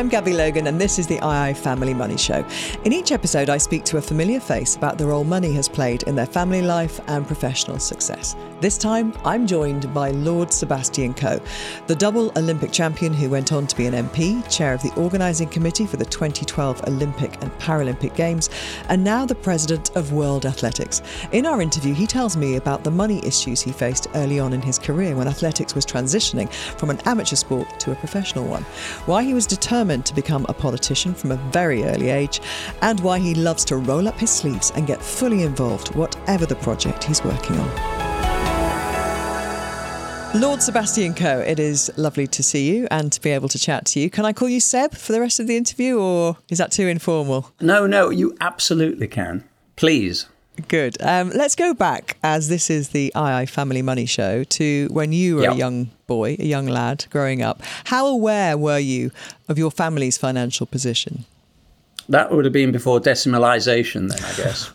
I'm Gabby Logan, and this is the II Family Money Show. In each episode, I speak to a familiar face about the role money has played in their family life and professional success. This time, I'm joined by Lord Sebastian Coe, the double Olympic champion who went on to be an MP, chair of the organising committee for the 2012 Olympic and Paralympic Games, and now the president of World Athletics. In our interview, he tells me about the money issues he faced early on in his career when athletics was transitioning from an amateur sport to a professional one, why he was determined to become a politician from a very early age, and why he loves to roll up his sleeves and get fully involved, whatever the project he's working on. Lord Sebastian Coe, it is lovely to see you and to be able to chat to you. Can I call you Seb for the rest of the interview, or is that too informal? No, no, you absolutely can. Please. Good. Um, let's go back, as this is the II Family Money Show, to when you were yep. a young boy, a young lad growing up. How aware were you of your family's financial position? That would have been before decimalisation, then, I guess.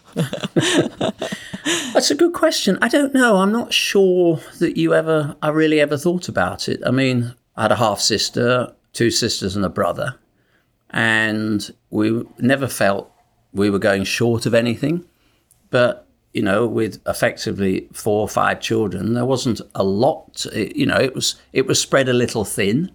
That's a good question. I don't know. I'm not sure that you ever, I really ever thought about it. I mean, I had a half sister, two sisters, and a brother, and we never felt we were going short of anything. But, you know, with effectively four or five children, there wasn't a lot. You know, it was it was spread a little thin.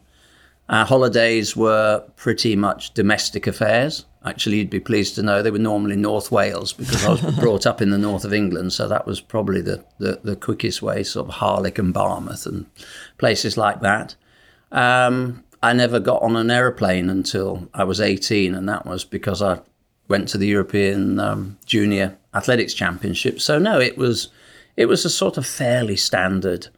Our holidays were pretty much domestic affairs. Actually, you'd be pleased to know they were normally North Wales because I was brought up in the north of England, so that was probably the, the, the quickest way, sort of Harlech and Barmouth and places like that. Um, I never got on an aeroplane until I was 18, and that was because I went to the European um, Junior Athletics Championship. So no, it was it was a sort of fairly standard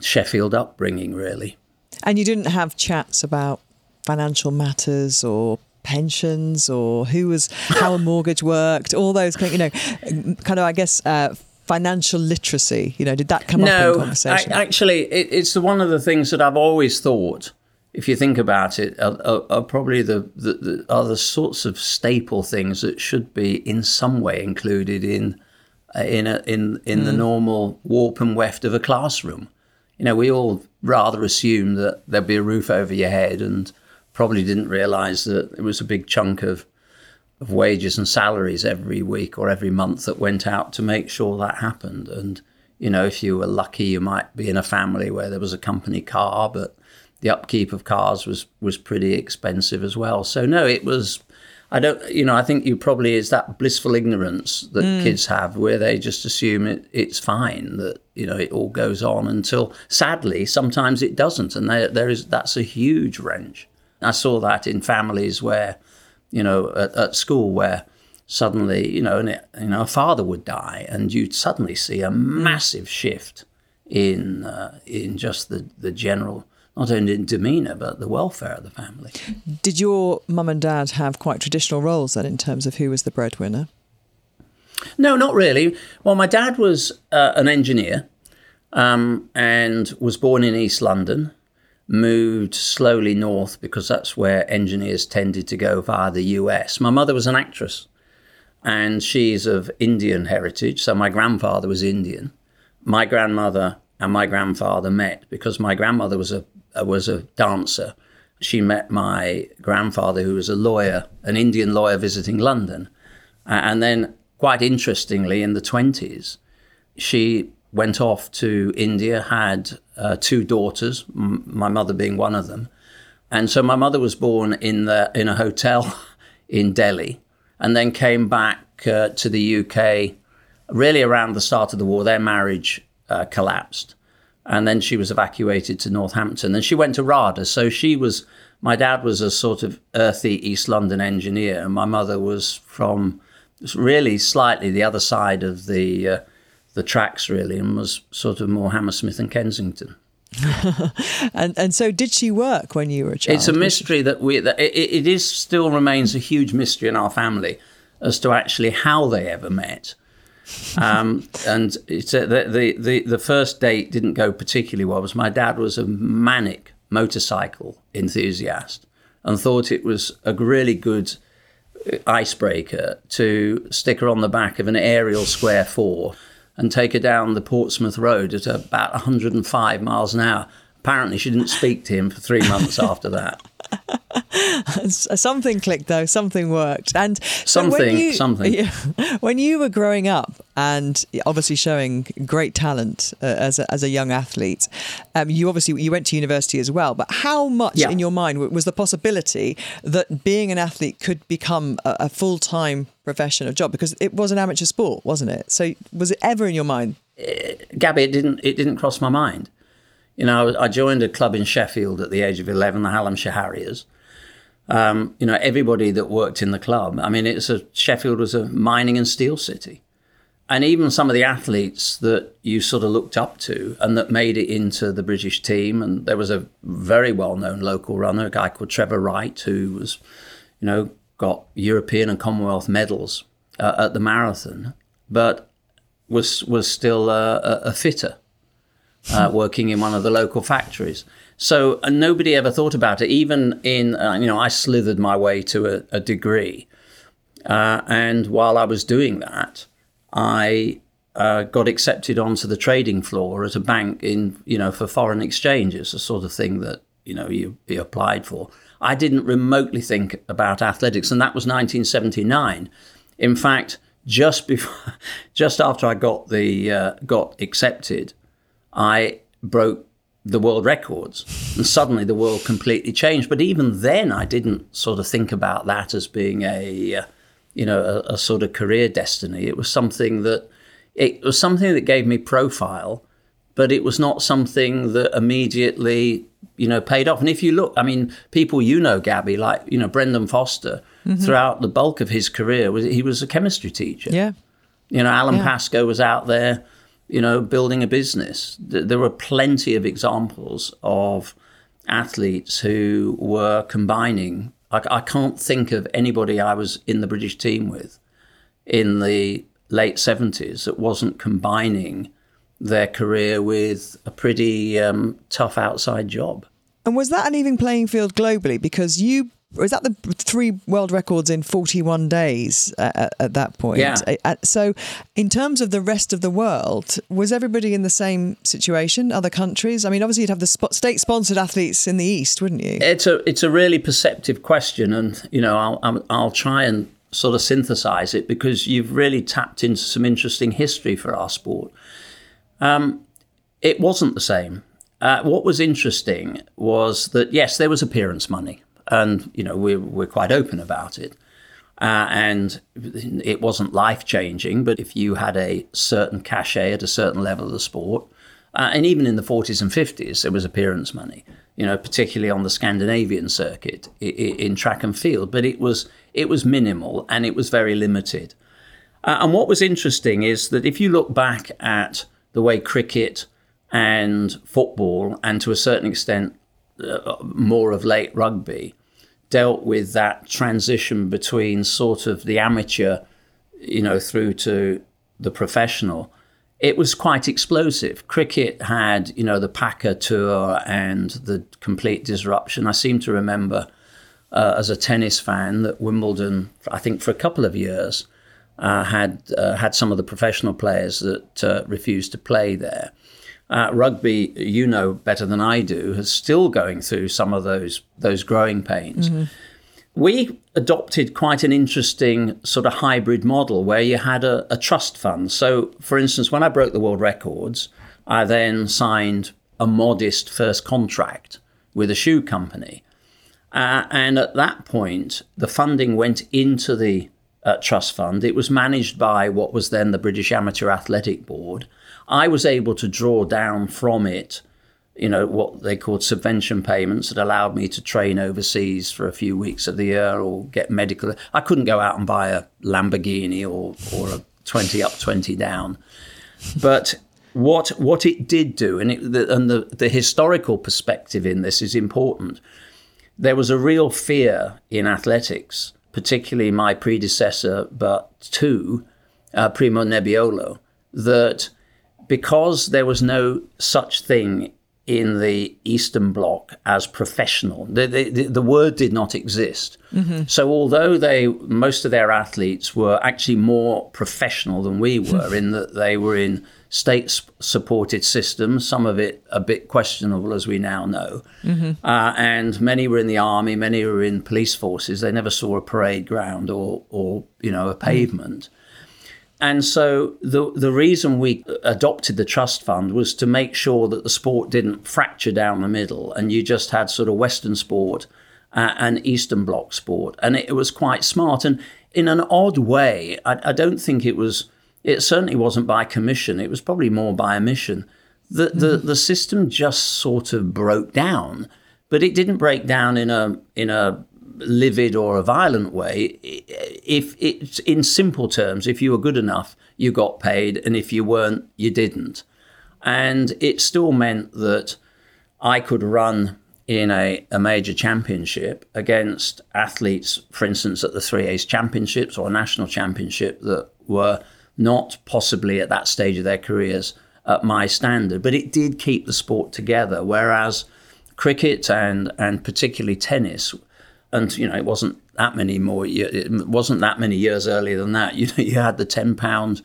Sheffield upbringing, really. And you didn't have chats about financial matters or pensions or who was how a mortgage worked, all those kind of, you know, kind of I guess uh, financial literacy. You know, did that come no, up in conversation? I, actually, it, it's one of the things that I've always thought. If you think about it, are, are, are probably the, the, the, are the sorts of staple things that should be in some way included in uh, in a, in in mm. the normal warp and weft of a classroom you know, we all rather assume that there'd be a roof over your head and probably didn't realize that it was a big chunk of of wages and salaries every week or every month that went out to make sure that happened. And, you know, if you were lucky, you might be in a family where there was a company car, but the upkeep of cars was was pretty expensive as well. So no, it was I don't, you know, I think you probably is that blissful ignorance that mm. kids have where they just assume it, it's fine that, you know, it all goes on until sadly, sometimes it doesn't. And there, there is, that's a huge wrench. I saw that in families where, you know, at, at school where suddenly, you know, and it, you know, a father would die and you'd suddenly see a massive shift in, uh, in just the, the general not only in demeanour but the welfare of the family. Did your mum and dad have quite traditional roles then in terms of who was the breadwinner? No, not really. Well, my dad was uh, an engineer um, and was born in East London. Moved slowly north because that's where engineers tended to go via the US. My mother was an actress and she's of Indian heritage, so my grandfather was Indian. My grandmother and my grandfather met because my grandmother was a was a dancer. She met my grandfather, who was a lawyer, an Indian lawyer visiting London. Uh, and then, quite interestingly, in the 20s, she went off to India, had uh, two daughters, m- my mother being one of them. And so my mother was born in, the, in a hotel in Delhi and then came back uh, to the UK really around the start of the war. Their marriage uh, collapsed and then she was evacuated to Northampton. And she went to RADA. So she was, my dad was a sort of earthy East London engineer, and my mother was from really slightly the other side of the uh, the tracks, really, and was sort of more Hammersmith and Kensington. and and so did she work when you were a child? It's a mystery that we that it, it is still remains a huge mystery in our family as to actually how they ever met. Um, and it's, uh, the, the, the, first date didn't go particularly well. Was my dad was a manic motorcycle enthusiast and thought it was a really good uh, icebreaker to stick her on the back of an Ariel Square 4 and take her down the Portsmouth Road at about 105 miles an hour. Apparently, she didn't speak to him for three months after that. something clicked though. Something worked, and so something, you, something. When you were growing up, and obviously showing great talent uh, as a, as a young athlete, um, you obviously you went to university as well. But how much yeah. in your mind was the possibility that being an athlete could become a, a full time profession or job? Because it was an amateur sport, wasn't it? So was it ever in your mind? Uh, Gabby, it didn't. It didn't cross my mind. You know, I joined a club in Sheffield at the age of 11, the Hallamshire Harriers. Um, you know, everybody that worked in the club. I mean, it's a Sheffield was a mining and steel city, and even some of the athletes that you sort of looked up to and that made it into the British team. And there was a very well-known local runner, a guy called Trevor Wright, who was, you know, got European and Commonwealth medals uh, at the marathon, but was was still a, a fitter uh, working in one of the local factories. So nobody ever thought about it. Even in, uh, you know, I slithered my way to a, a degree. Uh, and while I was doing that, I uh, got accepted onto the trading floor at a bank in, you know, for foreign exchange. It's the sort of thing that, you know, you, you applied for. I didn't remotely think about athletics, and that was 1979. In fact, just before, just after I got the uh, got accepted, I broke the world records. And suddenly the world completely changed. But even then, I didn't sort of think about that as being a, you know, a, a, sort of career destiny. It was something that, it was something that gave me profile, but it was not something that immediately, you know, paid off. And if you look, I mean, people you know, Gabby, like, you know, Brendan Foster, mm-hmm. throughout the bulk of his career, was he was a chemistry teacher. Yeah. You know, Alan yeah. Pascoe was out there you know, building a business. There were plenty of examples of athletes who were combining. I, I can't think of anybody I was in the British team with in the late 70s that wasn't combining their career with a pretty um, tough outside job. And was that an even playing field globally? Because you was that the three world records in 41 days at, at that point? Yeah. So, in terms of the rest of the world, was everybody in the same situation? Other countries? I mean, obviously, you'd have the state-sponsored athletes in the east, wouldn't you? It's a it's a really perceptive question, and you know, I'll I'll try and sort of synthesize it because you've really tapped into some interesting history for our sport. Um, it wasn't the same. Uh, what was interesting was that yes, there was appearance money and you know we're we're quite open about it. Uh, and it wasn't life changing, but if you had a certain cachet at a certain level of the sport, uh, and even in the 40s and 50s, there was appearance money. You know, particularly on the Scandinavian circuit in track and field, but it was it was minimal and it was very limited. Uh, and what was interesting is that if you look back at the way cricket and football, and to a certain extent uh, more of late rugby, dealt with that transition between sort of the amateur, you know, through to the professional. It was quite explosive. Cricket had, you know, the Packer tour and the complete disruption. I seem to remember uh, as a tennis fan that Wimbledon, I think for a couple of years, uh, had uh, had some of the professional players that uh, refused to play there. Uh, rugby, you know better than I do, is still going through some of those those growing pains. Mm-hmm. We adopted quite an interesting sort of hybrid model where you had a, a trust fund. So, for instance, when I broke the world records, I then signed a modest first contract with a shoe company. Uh, and at that point, the funding went into the uh, trust fund. It was managed by what was then the British Amateur Athletic Board. I was able to draw down from it, you know, what they called subvention payments that allowed me to train overseas for a few weeks of the year or get medical. I couldn't go out and buy a Lamborghini or, or a 20 up, 20 down. But what what it did do, and, it, the, and the, the historical perspective in this is important. There was a real fear in athletics, particularly my predecessor, but two, uh, Primo Nebbiolo, that because there was no such thing in the Eastern Bloc as professional. The, the, the word did not exist. Mm-hmm. So although they most of their athletes were actually more professional than we were, in that they were in state supported systems, some of it a bit questionable, as we now know. Mm-hmm. Uh, and many were in the army, many were in police forces. They never saw a parade ground or, or you know, a pavement. Mm-hmm. And so the the reason we adopted the trust fund was to make sure that the sport didn't fracture down the middle, and you just had sort of Western sport uh, and Eastern Bloc sport, and it, it, was quite smart. And in an odd way, I, I, don't think it was. It certainly wasn't by commission. It was probably more by omission. The, mm-hmm. the the system just sort of broke down, but it didn't break down in a in a livid or a violent way. If it's in simple terms, if you were good enough, you got paid, and if you weren't, you didn't. And it still meant that I could run in a, a major championship against athletes, for instance, at the Three A's Championships or national championship that were not possibly at that stage of their careers at my standard. But it did keep the sport together, whereas cricket and, and particularly tennis and you know it wasn't that many more. It wasn't that many years earlier than that. You know, you had the ten pound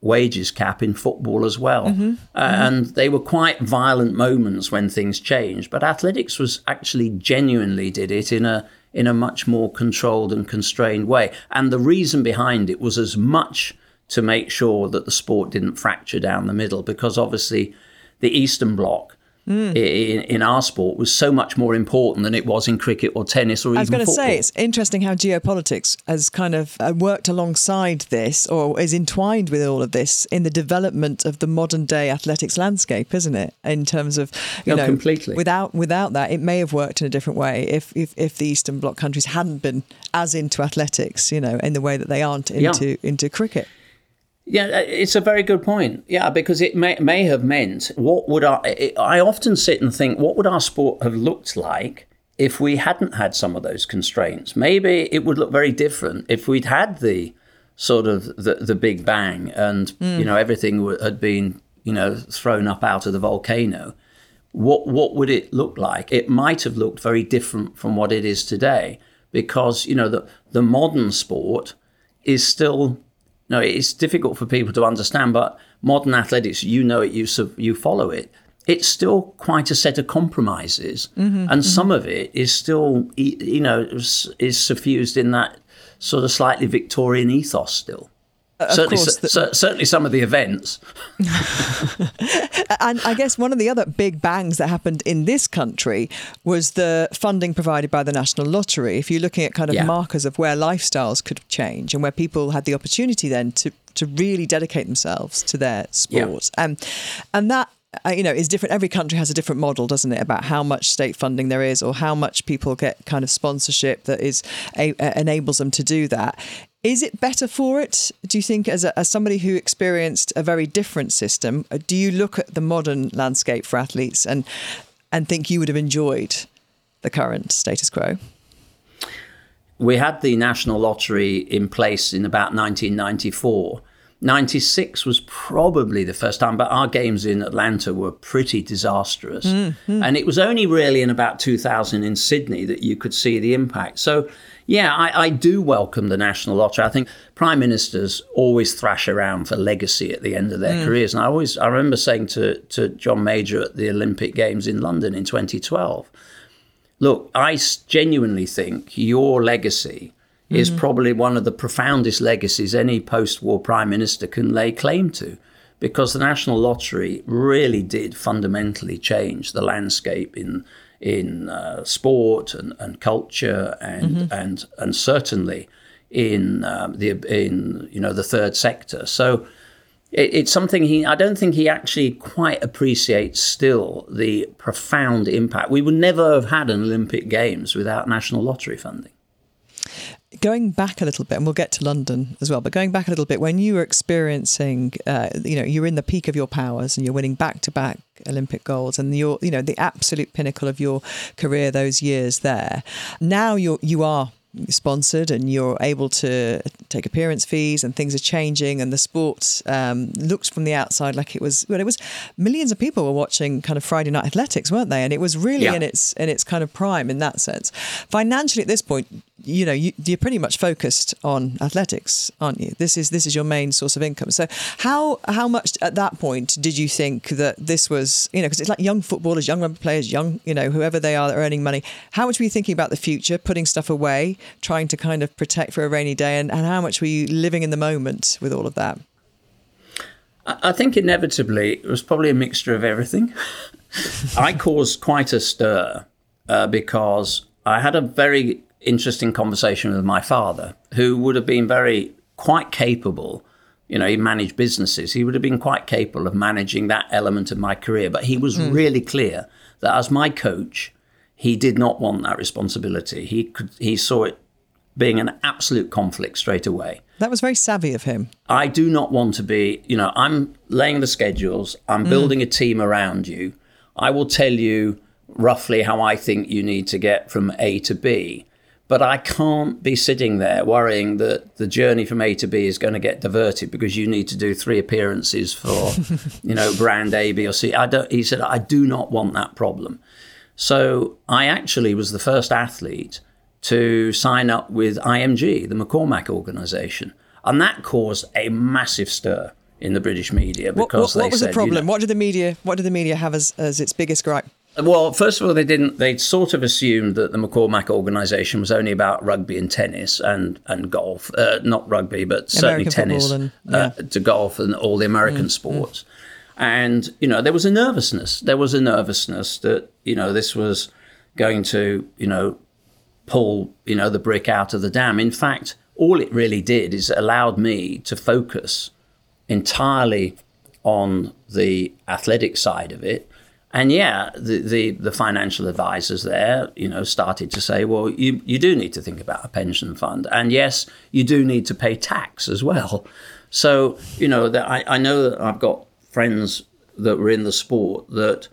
wages cap in football as well, mm-hmm. Uh, mm-hmm. and they were quite violent moments when things changed. But athletics was actually genuinely did it in a in a much more controlled and constrained way, and the reason behind it was as much to make sure that the sport didn't fracture down the middle, because obviously the Eastern Bloc mm. in, in, our sport was so much more important than it was in cricket or tennis or even I was going to say, it's interesting how geopolitics has kind of uh, worked alongside this or is entwined with all of this in the development of the modern day athletics landscape, isn't it? In terms of, you no, know, completely. Without, without that, it may have worked in a different way if, if, if the Eastern Bloc countries hadn't been as into athletics, you know, in the way that they aren't into, yeah. into cricket. Yeah, uh, it's a very good point. Yeah, because it may may have meant what would our I often sit and think what would our sport have looked like if we hadn't had some of those constraints. Maybe it would look very different if we'd had the sort of the the big bang and mm. you know everything had been you know thrown up out of the volcano. What what would it look like? It might have looked very different from what it is today because you know the the modern sport is still no, it's difficult for people to understand, but modern athletics, you know it, you, you follow it. It's still quite a set of compromises, mm-hmm, and mm-hmm. some of it is still, you know, is suffused in that sort of slightly Victorian ethos still. Uh, certainly, the, certainly some of the events. and I guess one of the other big bangs that happened in this country was the funding provided by the National Lottery. If you're looking at kind of yeah. markers of where lifestyles could change and where people had the opportunity then to, to really dedicate themselves to their sport. Yeah. Um, and that uh, you know, is different. Every country has a different model, doesn't it, about how much state funding there is or how much people get kind of sponsorship that is a, enables them to do that. Is it better for it? Do you think, as, a, as somebody who experienced a very different system, uh, do you look at the modern landscape for athletes and and think you would have enjoyed the current status quo? We had the national lottery in place in about 1994. 96 was probably the first time, but our games in Atlanta were pretty disastrous. Mm-hmm. And it was only really in about 2000 in Sydney that you could see the impact. So yeah, I, I, do welcome the national lottery. I think prime ministers always thrash around for legacy at the end of their mm. careers, and I always I remember saying to to John Major at the Olympic Games in London in 2012, look, I genuinely think your legacy mm. is probably one of the profoundest legacies any post-war prime minister can lay claim to. Because the national lottery really did fundamentally change the landscape in in uh, sport and, and culture and mm-hmm. and and certainly in um, the in you know the third sector. So it, it's something he I don't think he actually quite appreciates still the profound impact. We would never have had an Olympic Games without national lottery funding going back a little bit, and we'll get to London as well, but going back a little bit, when you were experiencing, uh, you know, you're in the peak of your powers and you're winning back to back Olympic golds and you're, you know, the absolute pinnacle of your career those years there. Now you're, you are sponsored and you're able to take appearance fees and things are changing and the sport um, looks from the outside like it was well it was millions of people were watching kind of Friday night athletics weren't they and it was really yeah. in its in its kind of prime in that sense financially at this point you know you, are pretty much focused on athletics, aren't you? This is this is your main source of income. So how how much at that point did you think that this was you know because it's like young footballers, young rugby players, young you know whoever they are that are earning money. How much were you thinking about the future, putting stuff away, trying to kind of protect for a rainy day, and, and how much were you living in the moment with all of that? I think inevitably it was probably a mixture of everything. I caused quite a stir uh, because I had a very interesting conversation with my father, who would have been very quite capable. You know, he managed businesses. He would have been quite capable of managing that element of my career. But he was mm. really clear that as my coach, he did not want that responsibility. He could he saw it being an absolute conflict straight away. That was very savvy of him. I do not want to be, you know, I'm laying the schedules, I'm mm. building a team around you. I will tell you roughly how I think you need to get from A to B. But I can't be sitting there worrying that the journey from A to B is going to get diverted because you need to do three appearances for, you know, brand A, B, or C. I don't, he said, I do not want that problem. So I actually was the first athlete to sign up with IMG, the McCormack organization. And that caused a massive stir in the British media because what, what, what was said, the problem? You know, what did the media what did the media have as, as its biggest gripe? Well, first of all, they didn't. They sort of assumed that the McCormack organisation was only about rugby and tennis and and golf, uh, not rugby, but certainly American tennis and, uh, yeah. uh, to golf and all the American mm, sports. Mm. And you know, there was a nervousness. There was a nervousness that you know this was going to you know pull you know the brick out of the dam. In fact, all it really did is allowed me to focus entirely on the athletic side of it and yeah, the, the, the, financial advisors there, you know, started to say, well, you, you do need to think about a pension fund. And yes, you do need to pay tax as well. So, you know, that I, I know that I've got friends that were in the sport that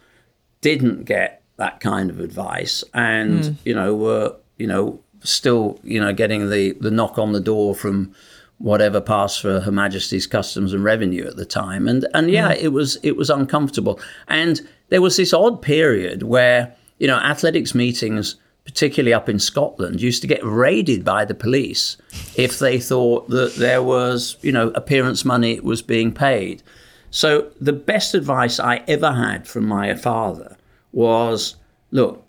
didn't get that kind of advice and, mm. you know, were, you know, still, you know, getting the, the knock on the door from whatever passed for Her Majesty's Customs and Revenue at the time. And and yeah, mm. it was it was uncomfortable. And there was this odd period where, you know, athletics meetings, particularly up in Scotland, used to get raided by the police if they thought that there was, you know, appearance money was being paid. So the best advice I ever had from my father was look,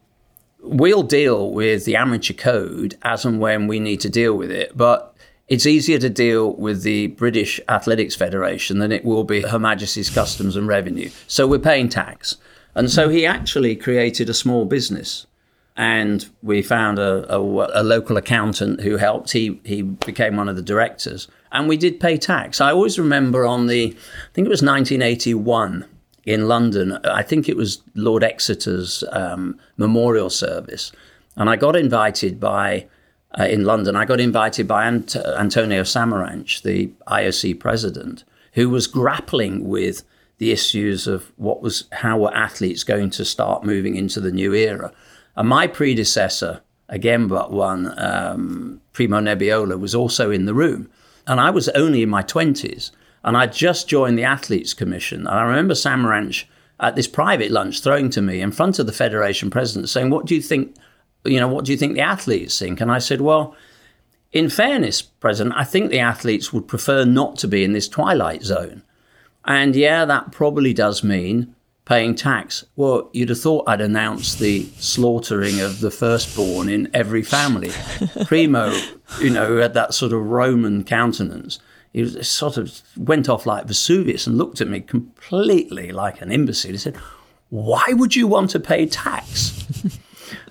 we'll deal with the amateur code as and when we need to deal with it, but it's easier to deal with the British Athletics Federation than it will be Her Majesty's Customs and Revenue. So we're paying tax. And so he actually created a small business. And we found a, a, a, local accountant who helped. He, he became one of the directors. And we did pay tax. I always remember on the, I think it was 1981 in London, I think it was Lord Exeter's um, memorial service. And I got invited by uh, in London, I got invited by Ant- Antonio Samaranch, the IOC president, who was grappling with the issues of what was how were athletes going to start moving into the new era. And my predecessor, again but one, um, Primo Nebbiolo, was also in the room. And I was only in my 20s. And I just joined the Athletes Commission. And I remember Samaranch at this private lunch throwing to me in front of the Federation president saying, What do you think you know, what do you think the athletes think? And I said, well, in fairness, President, I think the athletes would prefer not to be in this twilight zone. And yeah, that probably does mean paying tax. Well, you'd have thought I'd announce the slaughtering of the firstborn in every family. Primo, you know, who had that sort of Roman countenance. He was, sort of went off like Vesuvius and looked at me completely like an imbecile. He said, Why would you want to pay tax?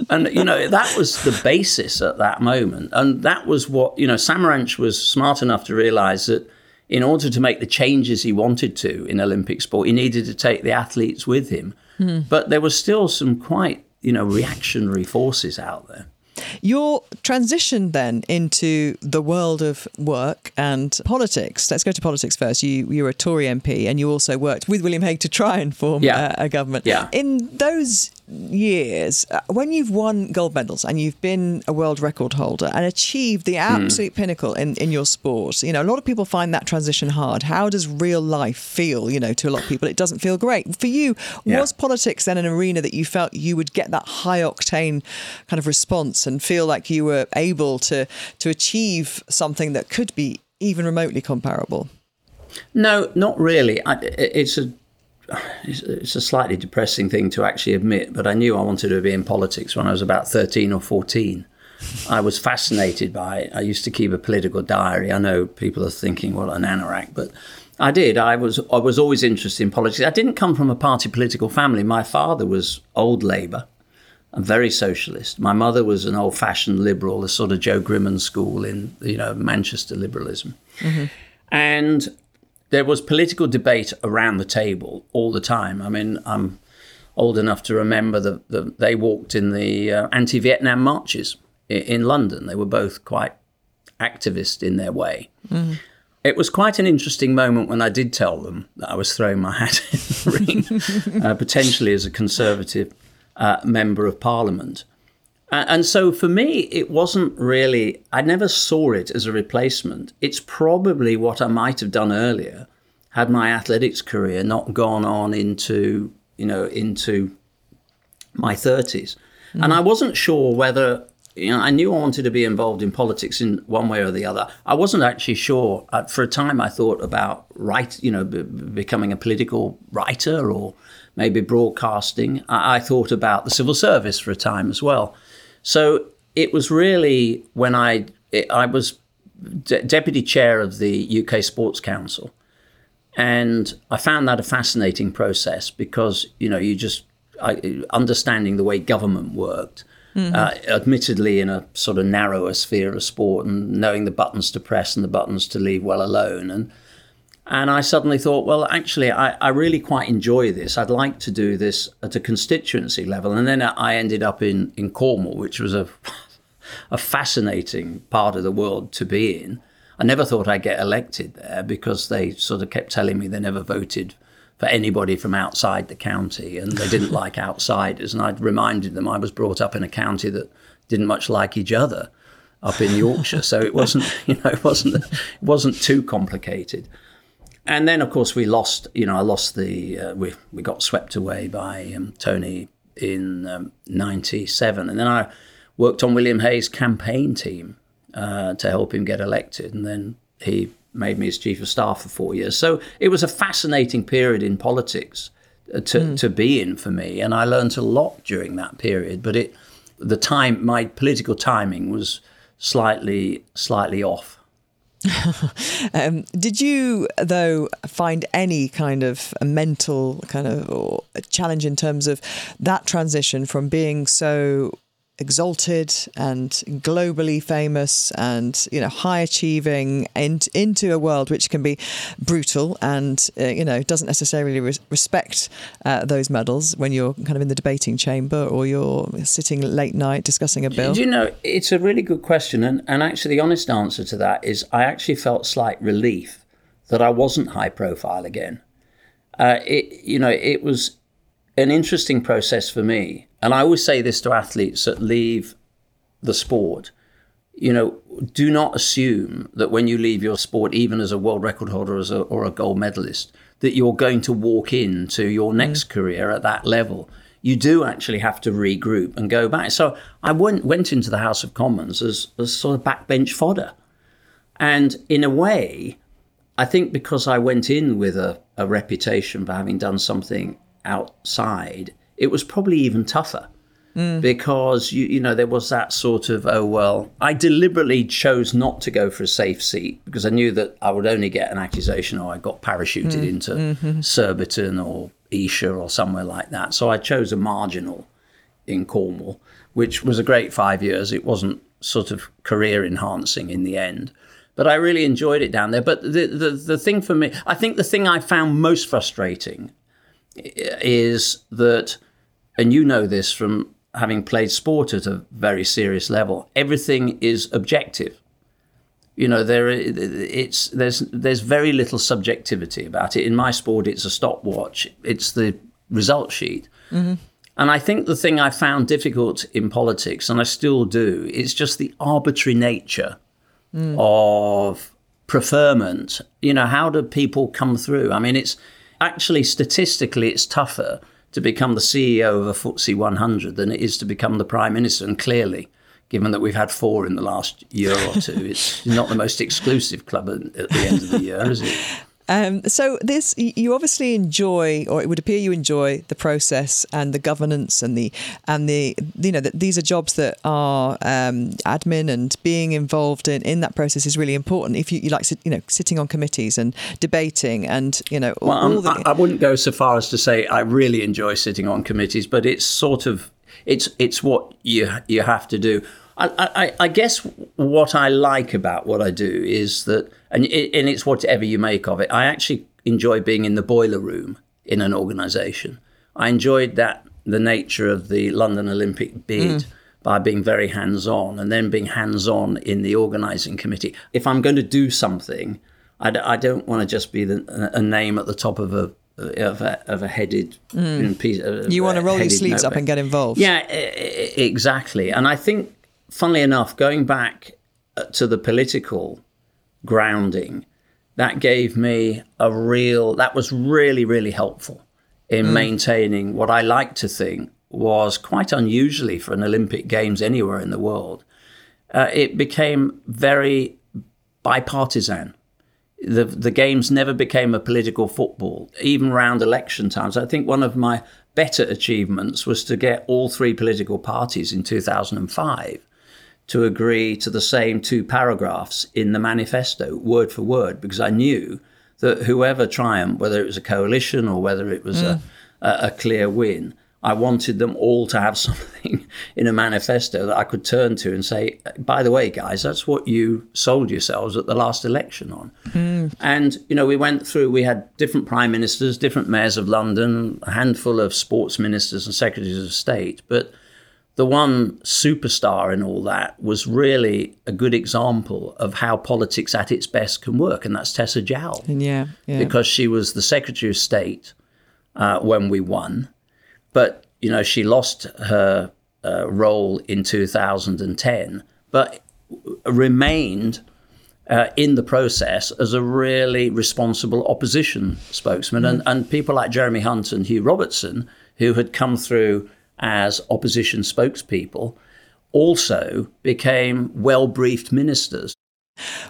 and you know that was the basis at that moment, and that was what you know. Samaranch was smart enough to realise that in order to make the changes he wanted to in Olympic sport, he needed to take the athletes with him. Mm. But there was still some quite you know reactionary forces out there. Your transition then into the world of work and politics. Let's go to politics first. You you were a Tory MP and you also worked with William Hague to try and form yeah. a, a government. Yeah. In those years, uh, when you've won gold medals and you've been a world record holder and achieved the Hmm. absolute pinnacle in, in your sport, you know, a lot of people find that transition hard. How does real life feel? You know, to a lot of people, it doesn't feel great. For you, Yeah. was politics then an arena that you felt you would get that high octane kind of response and feel like you were able to to achieve something that could be even remotely comparable? No, not really. I, it's a it's it's a slightly depressing thing to actually admit, but I knew I wanted to be in politics when I was about 13 or 14. I was fascinated by it. I used to keep a political diary. I know people are thinking, well, an anorak, but I did. I was I was always interested in politics. I didn't come from a party political family. My father was old Labour and very socialist. My mother was an old-fashioned liberal, the sort of Jo Grimond school in you know Manchester liberalism, mm-hmm. and there was political debate around the table all the time. I mean, I'm old enough to remember that the, they walked in the uh, anti-Vietnam marches in, in London. They were both quite activist in their way. It was quite an interesting moment when I did tell them that I was throwing my hat in the ring, uh, potentially as a Conservative uh, member of Parliament. And so for me, it wasn't really, I never saw it as a replacement. It's probably what I might have done earlier had my athletics career not gone on into, you know, into my 30s. And I wasn't sure whether, you know, I knew I wanted to be involved in politics in one way or the other. I wasn't actually sure. Uh, For a time, I thought about write, you know, b- becoming a political writer or maybe broadcasting. I, I thought about the civil service for a time as well. So it was really when I it, I was de- deputy chair of the UK Sports Council, and I found that a fascinating process because you know you just I, understanding the way government worked, uh, admittedly in a sort of narrower sphere of sport, and knowing the buttons to press and the buttons to leave well alone, and and I suddenly thought, well, actually, I, I really quite enjoy this. I'd like to do this at a constituency level. And then I ended up in, in Cornwall, which was a, a fascinating part of the world to be in. I never thought I'd get elected there because they sort of kept telling me they never voted for anybody from outside the county and they didn't like outsiders. And I'd reminded them I was brought up in a county that didn't much like each other up in Yorkshire. So it wasn't, you know, it wasn't, it wasn't too complicated and then of course we lost you know i lost the uh, we we got swept away by um, tony in um, 97 and then i worked on william Hague's campaign team uh, to help him get elected. And then he made me his chief of staff for four years. So it was a fascinating period in politics uh, to, to be in for me. And i learned a lot during that period but it the time my political timing was slightly slightly off Um, did you, though, find any kind of a mental kind of challenge in terms of that transition from being so exalted and globally famous and you know high achieving and into a world which can be brutal and uh, you know doesn't necessarily res- respect uh, those medals when you're kind of in the debating chamber or you're sitting late night discussing a bill Do you know, it's a really good question. And, and actually, the honest answer to that is I actually felt slight relief that I wasn't high profile again. Uh, it, you know, it was an interesting process for me. And I always say this to athletes that leave the sport. You know, do not assume that when you leave your sport, even as a world record holder as a, or a gold medalist, that you're going to walk into your next mm. career at that level. You do actually have to regroup and go back. So I went, went into the House of Commons as, as sort of backbench fodder. And in a way, I think because I went in with a, a reputation for having done something outside, it was probably even tougher mm. because you you know there was that sort of oh well I deliberately chose not to go for a safe seat because I knew that I would only get an accusation or I got parachuted mm. into mm-hmm. Surbiton or Esher or somewhere like that. So I chose a marginal in Cornwall which was a great 5 years. It wasn't sort of career enhancing in the end but I really enjoyed it down there. But the the the thing for me I think the thing I found most frustrating is that, and you know this from having played sport at a very serious level, everything is objective. You know, there it's there's there's very little subjectivity about it. In my sport, it's a stopwatch. It's the result sheet. And I think the thing I found difficult in politics, and I still do, is just the arbitrary nature mm. of preferment. You know, how do people come through? I mean, it's actually statistically, it's tougher to become the CEO of a FTSE 100 than it is to become the Prime Minister. And clearly, given that we've had four in the last year or two, it's not the most exclusive club at, the end of the year, is it? Um, so this, you obviously enjoy, or it would appear you enjoy the process and the governance and the and the you know that these are jobs that are um, admin and being involved in, in that process is really important. If you, you like, you know, sitting on committees and debating and you know, well, all the... I, I wouldn't go so far as to say I really enjoy sitting on committees, but it's sort of it's it's what you you have to do. I, I, I, guess what I like about what I do is that, and, it, and it's whatever you make of it, I actually enjoy being in the boiler room in an organisation. I enjoyed that, the nature of the London Olympic bid. Mm. By being very hands on and then being hands on in the organising committee. If I'm going to do something, I d- I don't want to just be the, a name at the top of a of a, of a headed mm. piece, you want to roll your sleeves notebook. up and get involved. Yeah, exactly. And I think funnily enough, going back uh, to the political grounding, that gave me a real, that was really, really helpful in mm. maintaining what I like to think was quite unusually for an Olympic Games anywhere in the world. Uh, it became very bipartisan. The, the games never became a political football, even around election times. I think one of my better achievements was to get all three political parties in 2005 to agree to the same two paragraphs in the manifesto, word for word, because I knew that whoever triumphed, whether it was a coalition or whether it was mm. a, a, a clear win, I wanted them all to have something in a manifesto that I could turn to and say, by the way, guys, that's what you sold yourselves at the last election on. Mm. And, you know, we went through, we had different prime ministers, different mayors of London, a handful of sports ministers and secretaries of state. But the one superstar in all that was really a good example of how politics at its best can work, and that's Tessa Jowell. Yeah, yeah. Because she was the Secretary of State uh, when we won, but you know she lost her uh, role in 2010, but remained. Uh, in the process, as a really responsible opposition spokesman, mm. and, and people like Jeremy Hunt and Hugh Robertson, who had come through as opposition spokespeople also became well briefed ministers.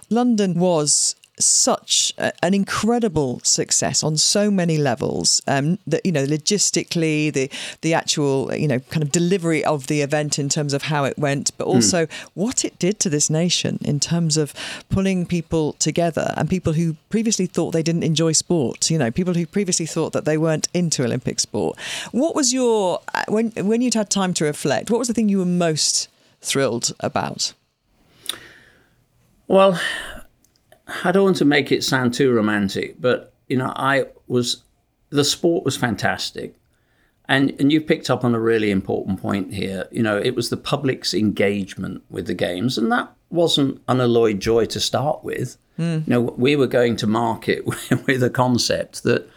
London was such a, an incredible success on so many levels. Um, that you know, logistically, the the actual you know kind of delivery of the event in terms of how it went, but also mm. what it did to this nation in terms of pulling people together and people who previously thought they didn't enjoy sport. You know, people who previously thought that they weren't into Olympic sport. What was your uh, when when you'd had time to reflect? What was the thing you were most thrilled about? Well, I don't want to make it sound too romantic, but you know, I was the sport was fantastic. And and you picked up on a really important point here. You know, it was the public's engagement with the games, and that wasn't unalloyed joy to start with. Mm. You know, we were going to market with a concept that,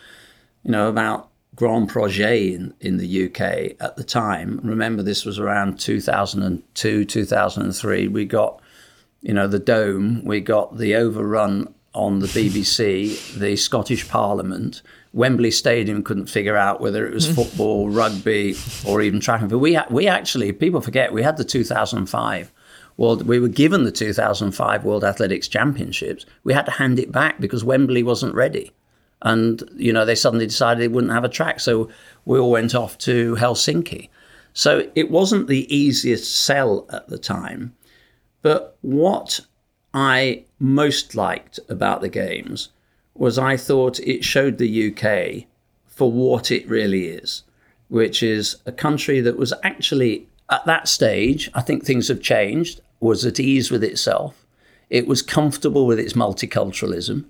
you know, about Grand Projet in, in the UK at the time. Remember, this was around 2002, 2003. We got you know, the Dome, we got the overrun on the BBC, the Scottish Parliament. Wembley Stadium couldn't figure out whether it was football, rugby, or even track and field. We, we actually, people forget, we had the 2005 World, we were given the 2005 World Athletics Championships. We had to hand it back because Wembley wasn't ready. And, you know, they suddenly decided they wouldn't have a track. So we all went off to Helsinki. So it wasn't the easiest sell at the time. But what I most liked about the games was I thought it showed the UK for what it really is, which is a country that was actually at that stage, I think things have changed, was at ease with itself. It was comfortable with its multiculturalism.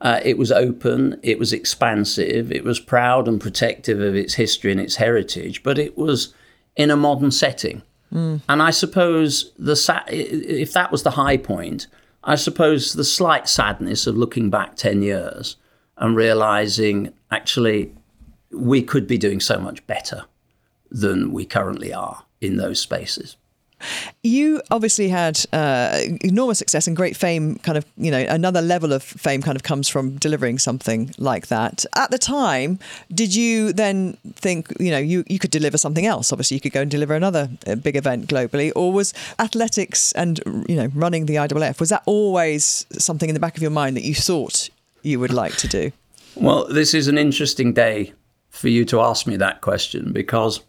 Uh, it was open, it was expansive, it was proud and protective of its history and its heritage, but it was in a modern setting. Mm. And I suppose the sa- if that was the high point, I suppose the slight sadness of looking back 10 years and realizing actually we could be doing so much better than we currently are in those spaces. You obviously had uh, enormous success and great fame. Kind of, you know, another level of fame kind of comes from delivering something like that. At the time, did you then think, you know, you, you could deliver something else? Obviously, you could go and deliver another uh, big event globally, or was athletics and you know running the IAAF was that always something in the back of your mind that you thought you would like to do? Well, this is an interesting day for you to ask me that question because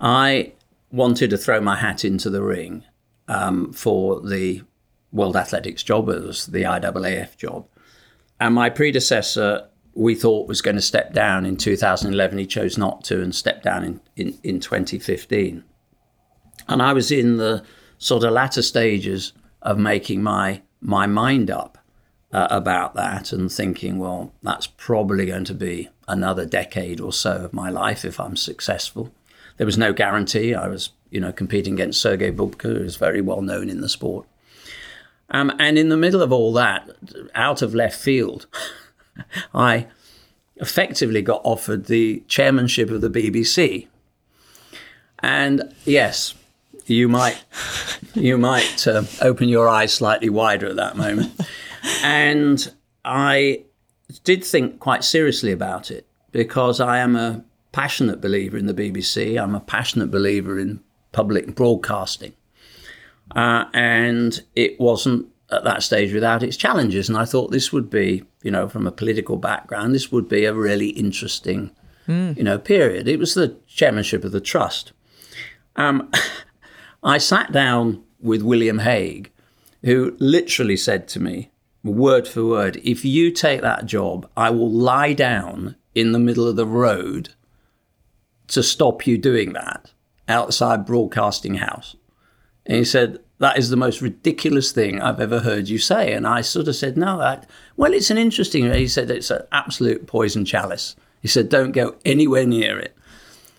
I wanted to throw my hat into the ring um, for the World Athletics job. It was the IAAF job. And my predecessor, we thought, was going to step down in 2011. He chose not to and stepped down in, in, in 2015. And I was in the sort of latter stages of making my, my mind up uh, about that and thinking, well, that's probably going to be another decade or so of my life if I'm successful there was no guarantee. I was, you know, competing against Sergei Bubka, who is very well known in the sport. Um, and in the middle of all that, out of left field, I effectively got offered the chairmanship of the BBC. And yes, you might you might uh, open your eyes slightly wider at that moment. and I did think quite seriously about it because I am a passionate believer in the BBC. I'm a passionate believer in public broadcasting. Uh, and it wasn't at that stage without its challenges. And I thought this would be, you know, from a political background, this would be a really interesting, mm. you know, period. It was the chairmanship of the trust. Um, I sat down with William Hague, who literally said to me, word for word, if you take that job, I will lie down in the middle of the road to stop you doing that outside Broadcasting House. And he said, That is the most ridiculous thing I've ever heard you say. And I sort of said, No, that, well, it's an interesting. He said, It's an absolute poison chalice. He said, Don't go anywhere near it.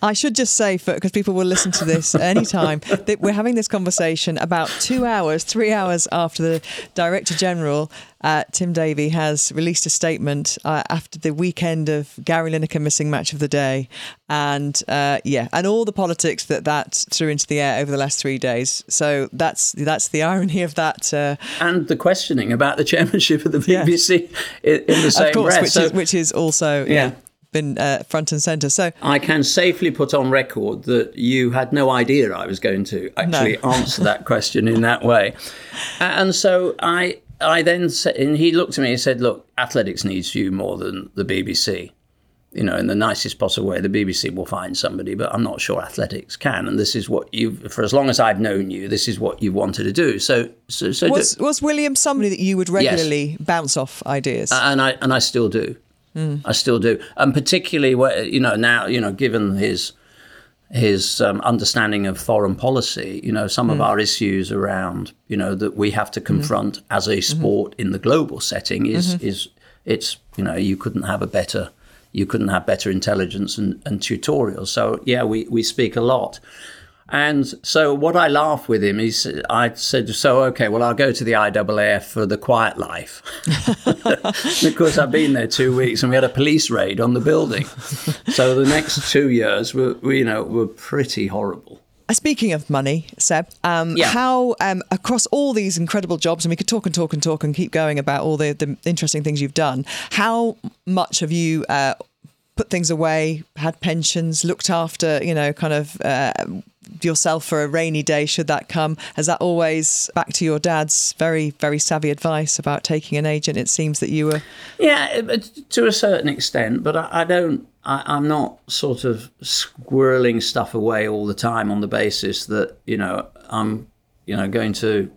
I should just say, because people will listen to this anytime, that we're having this conversation about two hours, three hours after the Director General, uh, Tim Davie, has released a statement uh, after the weekend of Gary Lineker missing match of the day. And uh, yeah, and all the politics that that threw into the air over the last three days. So that's that's the irony of that. Uh, and the questioning about the chairmanship of the BBC yeah. in, in, the same of course, breath. Which, so, is, which is also yeah. yeah been uh, front and centre. So I can safely put on record that you had no idea I was going to actually no. answer that question in that way, and so I I then said, and he looked at me and said, "Look, athletics needs you more than the BBC." You know, in the nicest possible way, the BBC will find somebody, but I'm not sure athletics can. And this is what you've, for as long as I've known you, this is what you wanted to do. So, so, so was do, was William somebody that you would regularly yes. bounce off ideas? And I and I still do. Mm. I still do, and particularly where you know now you know given his his um, understanding of foreign policy, you know some mm. of our issues around you know that we have to mm-hmm. confront mm-hmm. as a sport mm-hmm. in the global setting is mm-hmm. is it's you know you couldn't have a better you couldn't have better intelligence and, and tutorials. So yeah, we we speak a lot. And so what I laughed with him is I said, so okay, well I'll go to the IAAF for the quiet life because I've been there two weeks and we had a police raid on the building. So the next two years were, you know, were pretty horrible. Uh, speaking of money, Seb, um, yeah. how um, across all these incredible jobs, and we could talk and talk and talk and keep going about all the, the interesting things you've done, how much have you uh, put things away, had pensions, looked after, you know, kind of uh, yourself for a rainy day should that come? Has that always back to your dad's very, very savvy advice about taking an agent? It seems that you were. Yeah, to a certain extent, but I, I don't. I, am not sort of squirreling stuff away all the time on the basis that you know I'm, you know, going to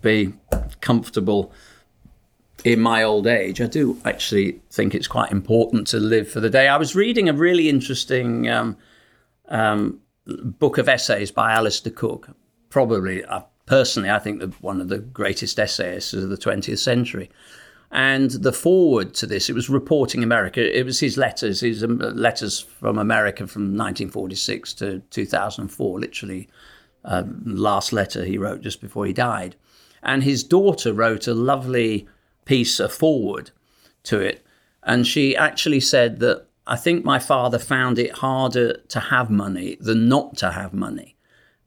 be comfortable in my old age. I do actually think it's quite important to live for the day. I was reading a really interesting um, um, book of essays by Alistair Cooke. Probably, uh, personally, I think the, one of the greatest essayists of the 20th century. And the forward to this, it was reporting America. It was his letters, his um, letters from America from 1946 to 2004, literally uh, last letter he wrote just before he died. And his daughter wrote a lovely piece, a forward to it. And she actually said that I think my father found it harder to have money than not to have money.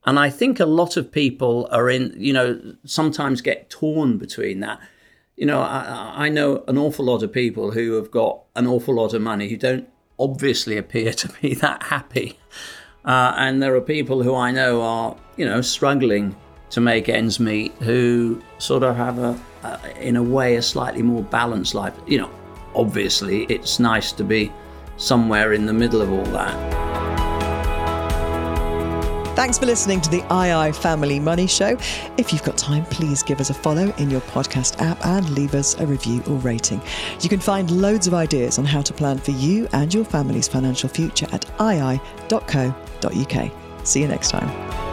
And I think a lot of people are in, you know, sometimes get torn between that. You know, I, I know an awful lot of people who have got an awful lot of money who don't obviously appear to be that happy. Uh, and there are people who I know are, you know, struggling to make ends meet who sort of have a, a, in a way, a slightly more balanced life. You know, obviously, it's nice to be somewhere in the middle of all that. Thanks for listening to the II Family Money Show. If you've got time, please give us a follow in your podcast app and leave us a review or rating. You can find loads of ideas on how to plan for you and your family's financial future at ii.co.uk. See you next time.